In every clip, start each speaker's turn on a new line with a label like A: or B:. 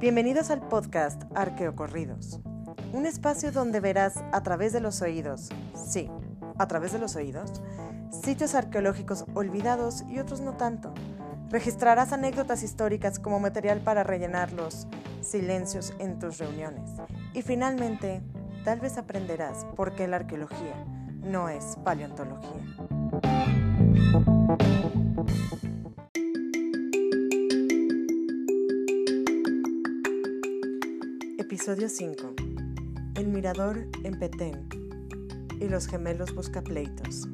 A: Bienvenidos al podcast Arqueocorridos, un espacio donde verás a través de los oídos, sí, a través de los oídos, sitios arqueológicos olvidados y otros no tanto. Registrarás anécdotas históricas como material para rellenar los silencios en tus reuniones. Y finalmente, tal vez aprenderás por qué la arqueología no es paleontología. Episodio 5. El mirador en Petén y los gemelos buscapleitos.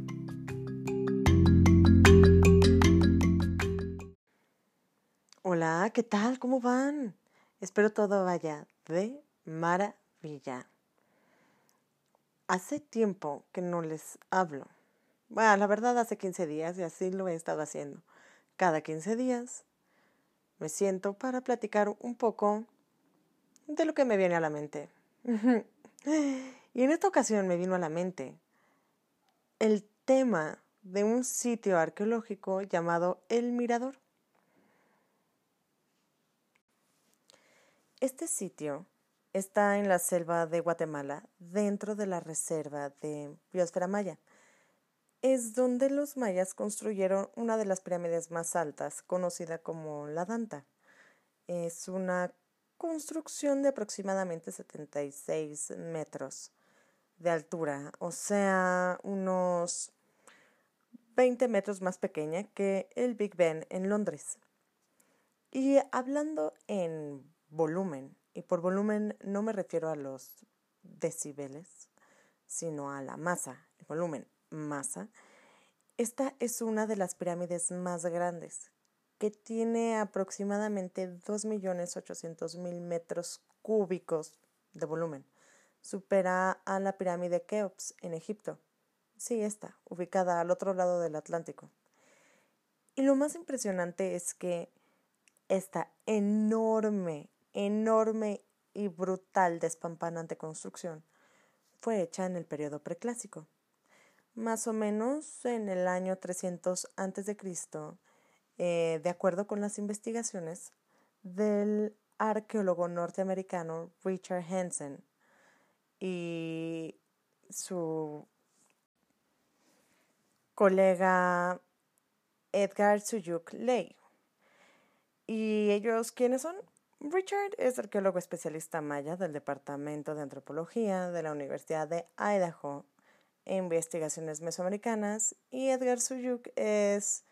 A: Hola, ¿qué tal? ¿Cómo van? Espero todo vaya de maravilla. Hace tiempo que no les hablo. Bueno, la verdad hace 15 días y así lo he estado haciendo. Cada 15 días me siento para platicar un poco de lo que me viene a la mente. y en esta ocasión me vino a la mente el tema de un sitio arqueológico llamado El Mirador. Este sitio está en la selva de Guatemala, dentro de la reserva de Biosfera Maya. Es donde los mayas construyeron una de las pirámides más altas, conocida como la Danta. Es una construcción de aproximadamente 76 metros de altura, o sea, unos 20 metros más pequeña que el Big Ben en Londres. Y hablando en volumen. Y por volumen no me refiero a los decibeles, sino a la masa, el volumen, masa. Esta es una de las pirámides más grandes, que tiene aproximadamente 2.800.000 metros cúbicos de volumen. Supera a la pirámide Keops en Egipto. Sí, está, ubicada al otro lado del Atlántico. Y lo más impresionante es que esta enorme enorme y brutal despampanante construcción fue hecha en el periodo preclásico. Más o menos en el año 300 a.C., eh, de acuerdo con las investigaciones del arqueólogo norteamericano Richard Hansen y su colega Edgar Suyuk Ley. ¿Y ellos quiénes son? Richard es arqueólogo especialista maya del Departamento de Antropología de la Universidad de Idaho e Investigaciones Mesoamericanas y Edgar Suyuk es,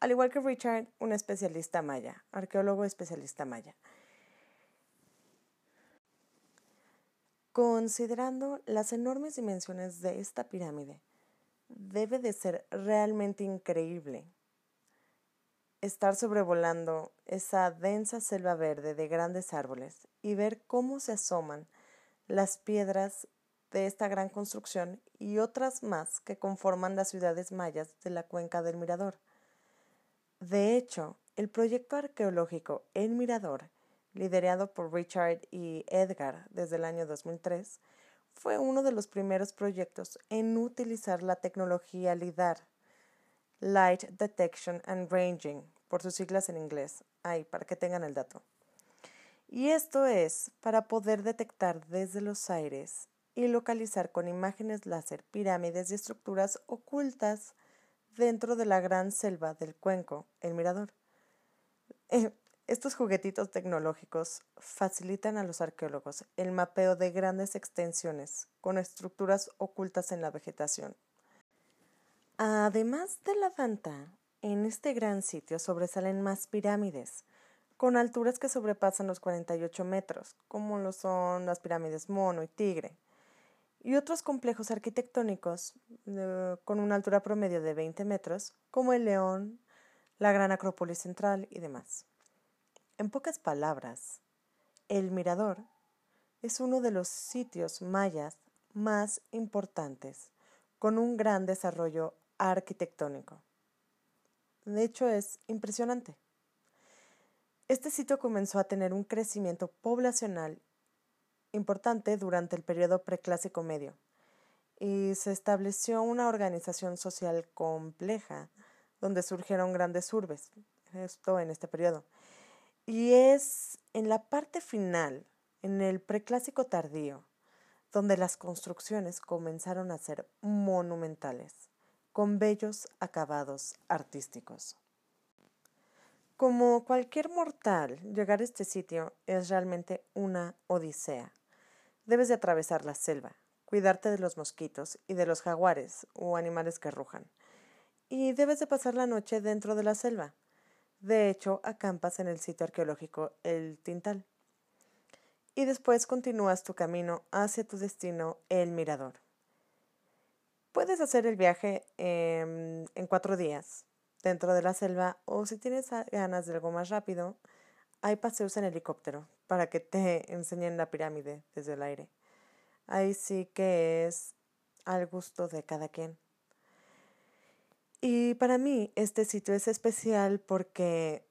A: al igual que Richard, un especialista maya, arqueólogo especialista maya. Considerando las enormes dimensiones de esta pirámide, debe de ser realmente increíble estar sobrevolando esa densa selva verde de grandes árboles y ver cómo se asoman las piedras de esta gran construcción y otras más que conforman las ciudades mayas de la cuenca del Mirador. De hecho, el proyecto arqueológico El Mirador, liderado por Richard y Edgar desde el año 2003, fue uno de los primeros proyectos en utilizar la tecnología LIDAR Light Detection and Ranging, por sus siglas en inglés, ahí para que tengan el dato. Y esto es para poder detectar desde los aires y localizar con imágenes láser pirámides y estructuras ocultas dentro de la gran selva del cuenco, el mirador. Eh, estos juguetitos tecnológicos facilitan a los arqueólogos el mapeo de grandes extensiones con estructuras ocultas en la vegetación Además de la Danta, en este gran sitio sobresalen más pirámides, con alturas que sobrepasan los 48 metros, como lo son las pirámides Mono y Tigre, y otros complejos arquitectónicos eh, con una altura promedio de 20 metros, como el León, la Gran Acrópolis Central y demás. En pocas palabras, el Mirador es uno de los sitios mayas más importantes, con un gran desarrollo arquitectónico. De hecho, es impresionante. Este sitio comenzó a tener un crecimiento poblacional importante durante el periodo preclásico medio y se estableció una organización social compleja donde surgieron grandes urbes, esto en este periodo. Y es en la parte final, en el preclásico tardío, donde las construcciones comenzaron a ser monumentales, con bellos acabados artísticos. Como cualquier mortal, llegar a este sitio es realmente una odisea. Debes de atravesar la selva, cuidarte de los mosquitos y de los jaguares o animales que rujan. Y debes de pasar la noche dentro de la selva. De hecho, acampas en el sitio arqueológico El Tintal. Y después continúas tu camino hacia tu destino, El Mirador. Puedes hacer el viaje en cuatro días, dentro de la selva o si tienes ganas de algo más rápido, hay paseos en helicóptero para que te enseñen la pirámide desde el aire. Ahí sí que es al gusto de cada quien. Y para mí este sitio es especial porque,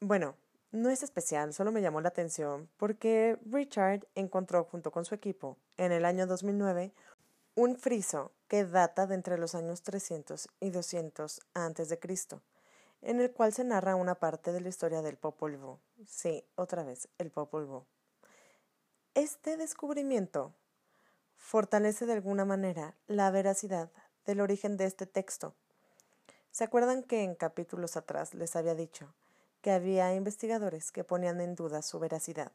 A: bueno, no es especial, solo me llamó la atención porque Richard encontró junto con su equipo en el año 2009 un friso que data de entre los años 300 y 200 antes de Cristo, en el cual se narra una parte de la historia del Popol Vuh. Sí, otra vez, el Popol Vuh. Este descubrimiento fortalece de alguna manera la veracidad del origen de este texto. ¿Se acuerdan que en capítulos atrás les había dicho que había investigadores que ponían en duda su veracidad,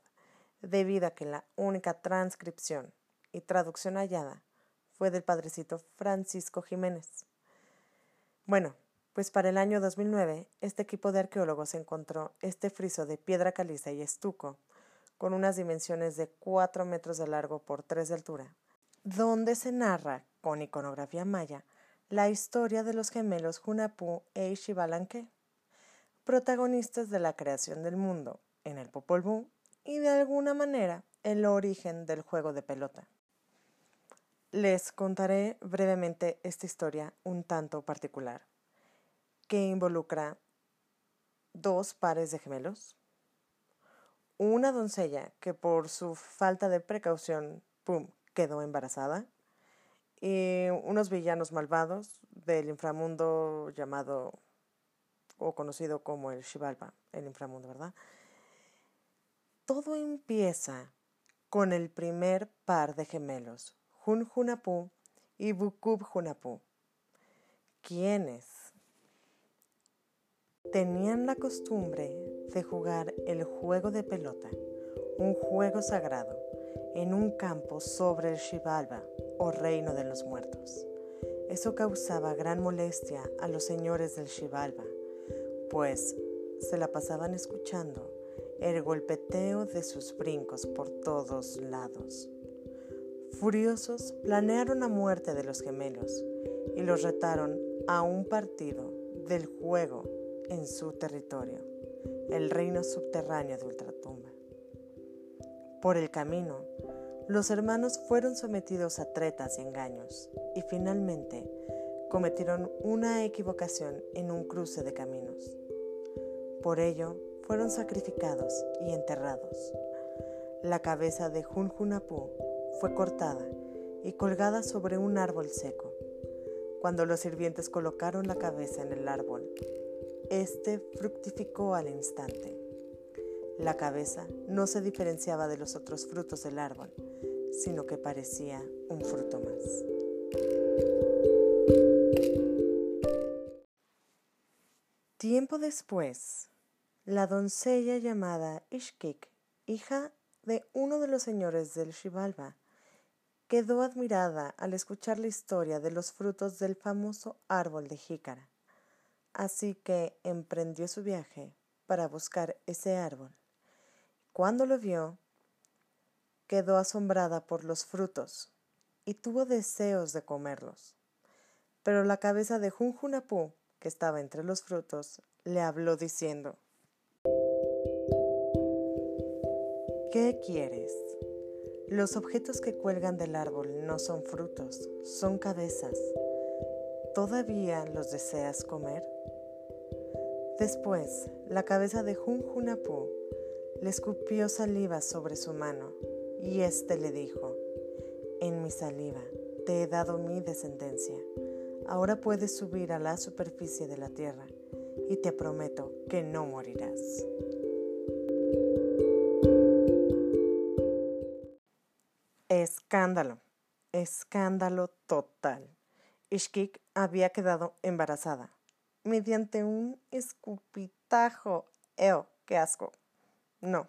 A: debido a que la única transcripción y traducción hallada fue del padrecito Francisco Jiménez. Bueno, pues para el año 2009, este equipo de arqueólogos encontró este friso de piedra caliza y estuco, con unas dimensiones de 4 metros de largo por 3 de altura, donde se narra, con iconografía maya, la historia de los gemelos Hunapú e Ishibalanque, protagonistas de la creación del mundo en el Popol Vuh y de alguna manera el origen del juego de pelota. Les contaré brevemente esta historia un tanto particular, que involucra dos pares de gemelos, una doncella que por su falta de precaución, ¡pum!, quedó embarazada, y unos villanos malvados del inframundo llamado o conocido como el Shivalba, el inframundo, ¿verdad? Todo empieza con el primer par de gemelos, Hun Hunapú y Bukub Hunapú, quienes tenían la costumbre de jugar el juego de pelota, un juego sagrado, en un campo sobre el Shivalba o reino de los muertos. Eso causaba gran molestia a los señores del Shivalba, pues se la pasaban escuchando el golpeteo de sus brincos por todos lados. Furiosos, planearon la muerte de los gemelos y los retaron a un partido del juego en su territorio, el reino subterráneo de Ultratumba. Por el camino, los hermanos fueron sometidos a tretas y engaños y finalmente cometieron una equivocación en un cruce de caminos. Por ello, fueron sacrificados y enterrados. La cabeza de Junjunapú fue cortada y colgada sobre un árbol seco. Cuando los sirvientes colocaron la cabeza en el árbol, éste fructificó al instante. La cabeza no se diferenciaba de los otros frutos del árbol, sino que parecía un fruto más. Tiempo después, la doncella llamada Ishkik, hija de uno de los señores del Shivalba, quedó admirada al escuchar la historia de los frutos del famoso árbol de jícara. Así que emprendió su viaje para buscar ese árbol. Cuando lo vio, quedó asombrada por los frutos y tuvo deseos de comerlos. Pero la cabeza de Junjunapú, que estaba entre los frutos, le habló diciendo ¿Qué quieres? Los objetos que cuelgan del árbol no son frutos, son cabezas. ¿Todavía los deseas comer? Después, la cabeza de Jun Junapu le escupió saliva sobre su mano y éste le dijo, En mi saliva te he dado mi descendencia. Ahora puedes subir a la superficie de la tierra y te prometo que no morirás. Escándalo, escándalo total. Ishkik había quedado embarazada mediante un escupitajo. ¡Eo! ¡Qué asco! No.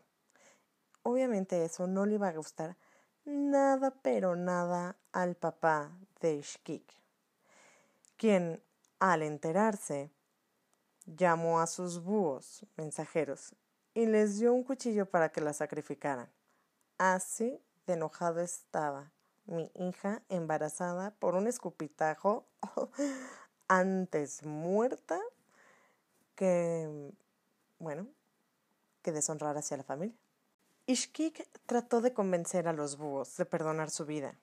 A: Obviamente eso no le iba a gustar nada, pero nada al papá de Ishkik, quien, al enterarse, llamó a sus búhos mensajeros y les dio un cuchillo para que la sacrificaran. Así de enojado estaba mi hija embarazada por un escupitajo antes muerta que, bueno, que deshonrar hacia la familia. Ishkik trató de convencer a los búhos de perdonar su vida,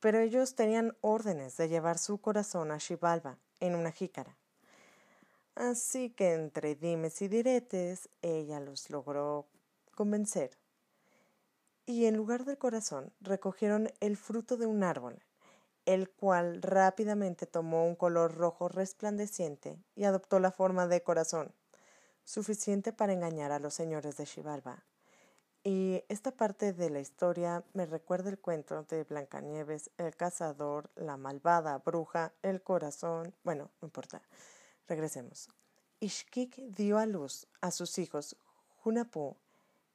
A: pero ellos tenían órdenes de llevar su corazón a Shivalba en una jícara. Así que entre dimes y diretes, ella los logró convencer. Y en lugar del corazón, recogieron el fruto de un árbol, el cual rápidamente tomó un color rojo resplandeciente y adoptó la forma de corazón, suficiente para engañar a los señores de Xibalba. Y esta parte de la historia me recuerda el cuento de Blancanieves, el cazador, la malvada bruja, el corazón. Bueno, no importa. Regresemos. Ishkik dio a luz a sus hijos Hunapu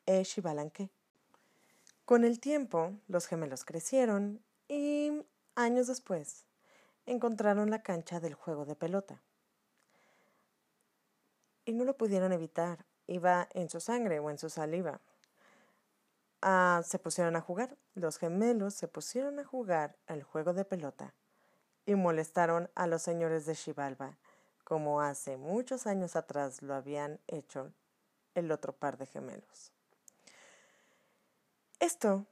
A: e Shibalanque. Con el tiempo, los gemelos crecieron y Años después, encontraron la cancha del juego de pelota. Y no lo pudieron evitar. Iba en su sangre o en su saliva. Ah, se pusieron a jugar. Los gemelos se pusieron a jugar al juego de pelota y molestaron a los señores de Xibalba, como hace muchos años atrás lo habían hecho el otro par de gemelos. Esto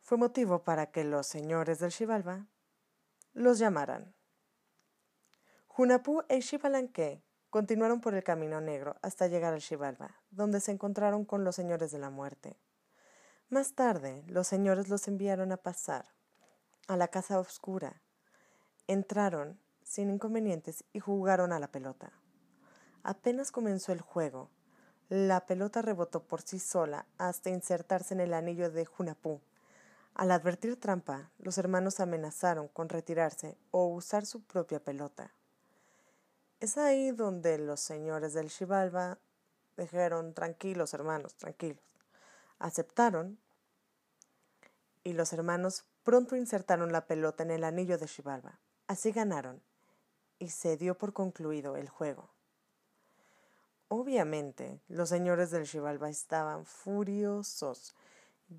A: fue motivo para que los señores del Xibalba los llamaran. Hunapú e Shivalanque continuaron por el camino negro hasta llegar al Xibalba, donde se encontraron con los señores de la muerte. Más tarde, los señores los enviaron a pasar a la casa oscura. Entraron sin inconvenientes y jugaron a la pelota. Apenas comenzó el juego, la pelota rebotó por sí sola hasta insertarse en el anillo de Hunapú al advertir trampa, los hermanos amenazaron con retirarse o usar su propia pelota. Es ahí donde los señores del Xibalba dijeron tranquilos, hermanos, tranquilos. Aceptaron y los hermanos pronto insertaron la pelota en el anillo de Xibalba. Así ganaron y se dio por concluido el juego. Obviamente, los señores del Xibalba estaban furiosos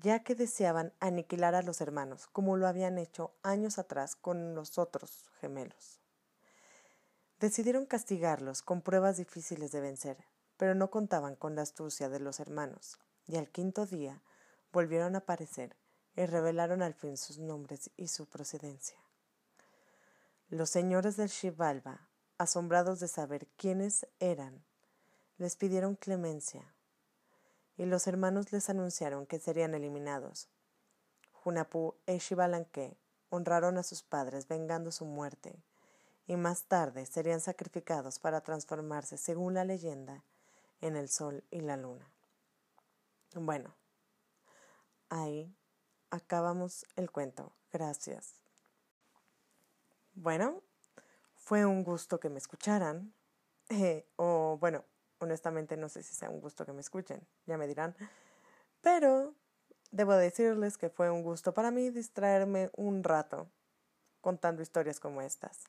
A: ya que deseaban aniquilar a los hermanos, como lo habían hecho años atrás con los otros gemelos. Decidieron castigarlos con pruebas difíciles de vencer, pero no contaban con la astucia de los hermanos, y al quinto día volvieron a aparecer y revelaron al fin sus nombres y su procedencia. Los señores del Xibalba, asombrados de saber quiénes eran, les pidieron clemencia y los hermanos les anunciaron que serían eliminados. Hunapú e Shivalanque honraron a sus padres vengando su muerte, y más tarde serían sacrificados para transformarse, según la leyenda, en el sol y la luna. Bueno, ahí acabamos el cuento. Gracias. Bueno, fue un gusto que me escucharan. o bueno, honestamente no sé si sea un gusto que me escuchen, ya me dirán. Pero debo decirles que fue un gusto para mí distraerme un rato contando historias como estas.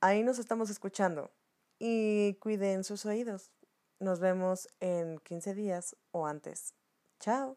A: Ahí nos estamos escuchando y cuiden sus oídos. Nos vemos en 15 días o antes. Chao.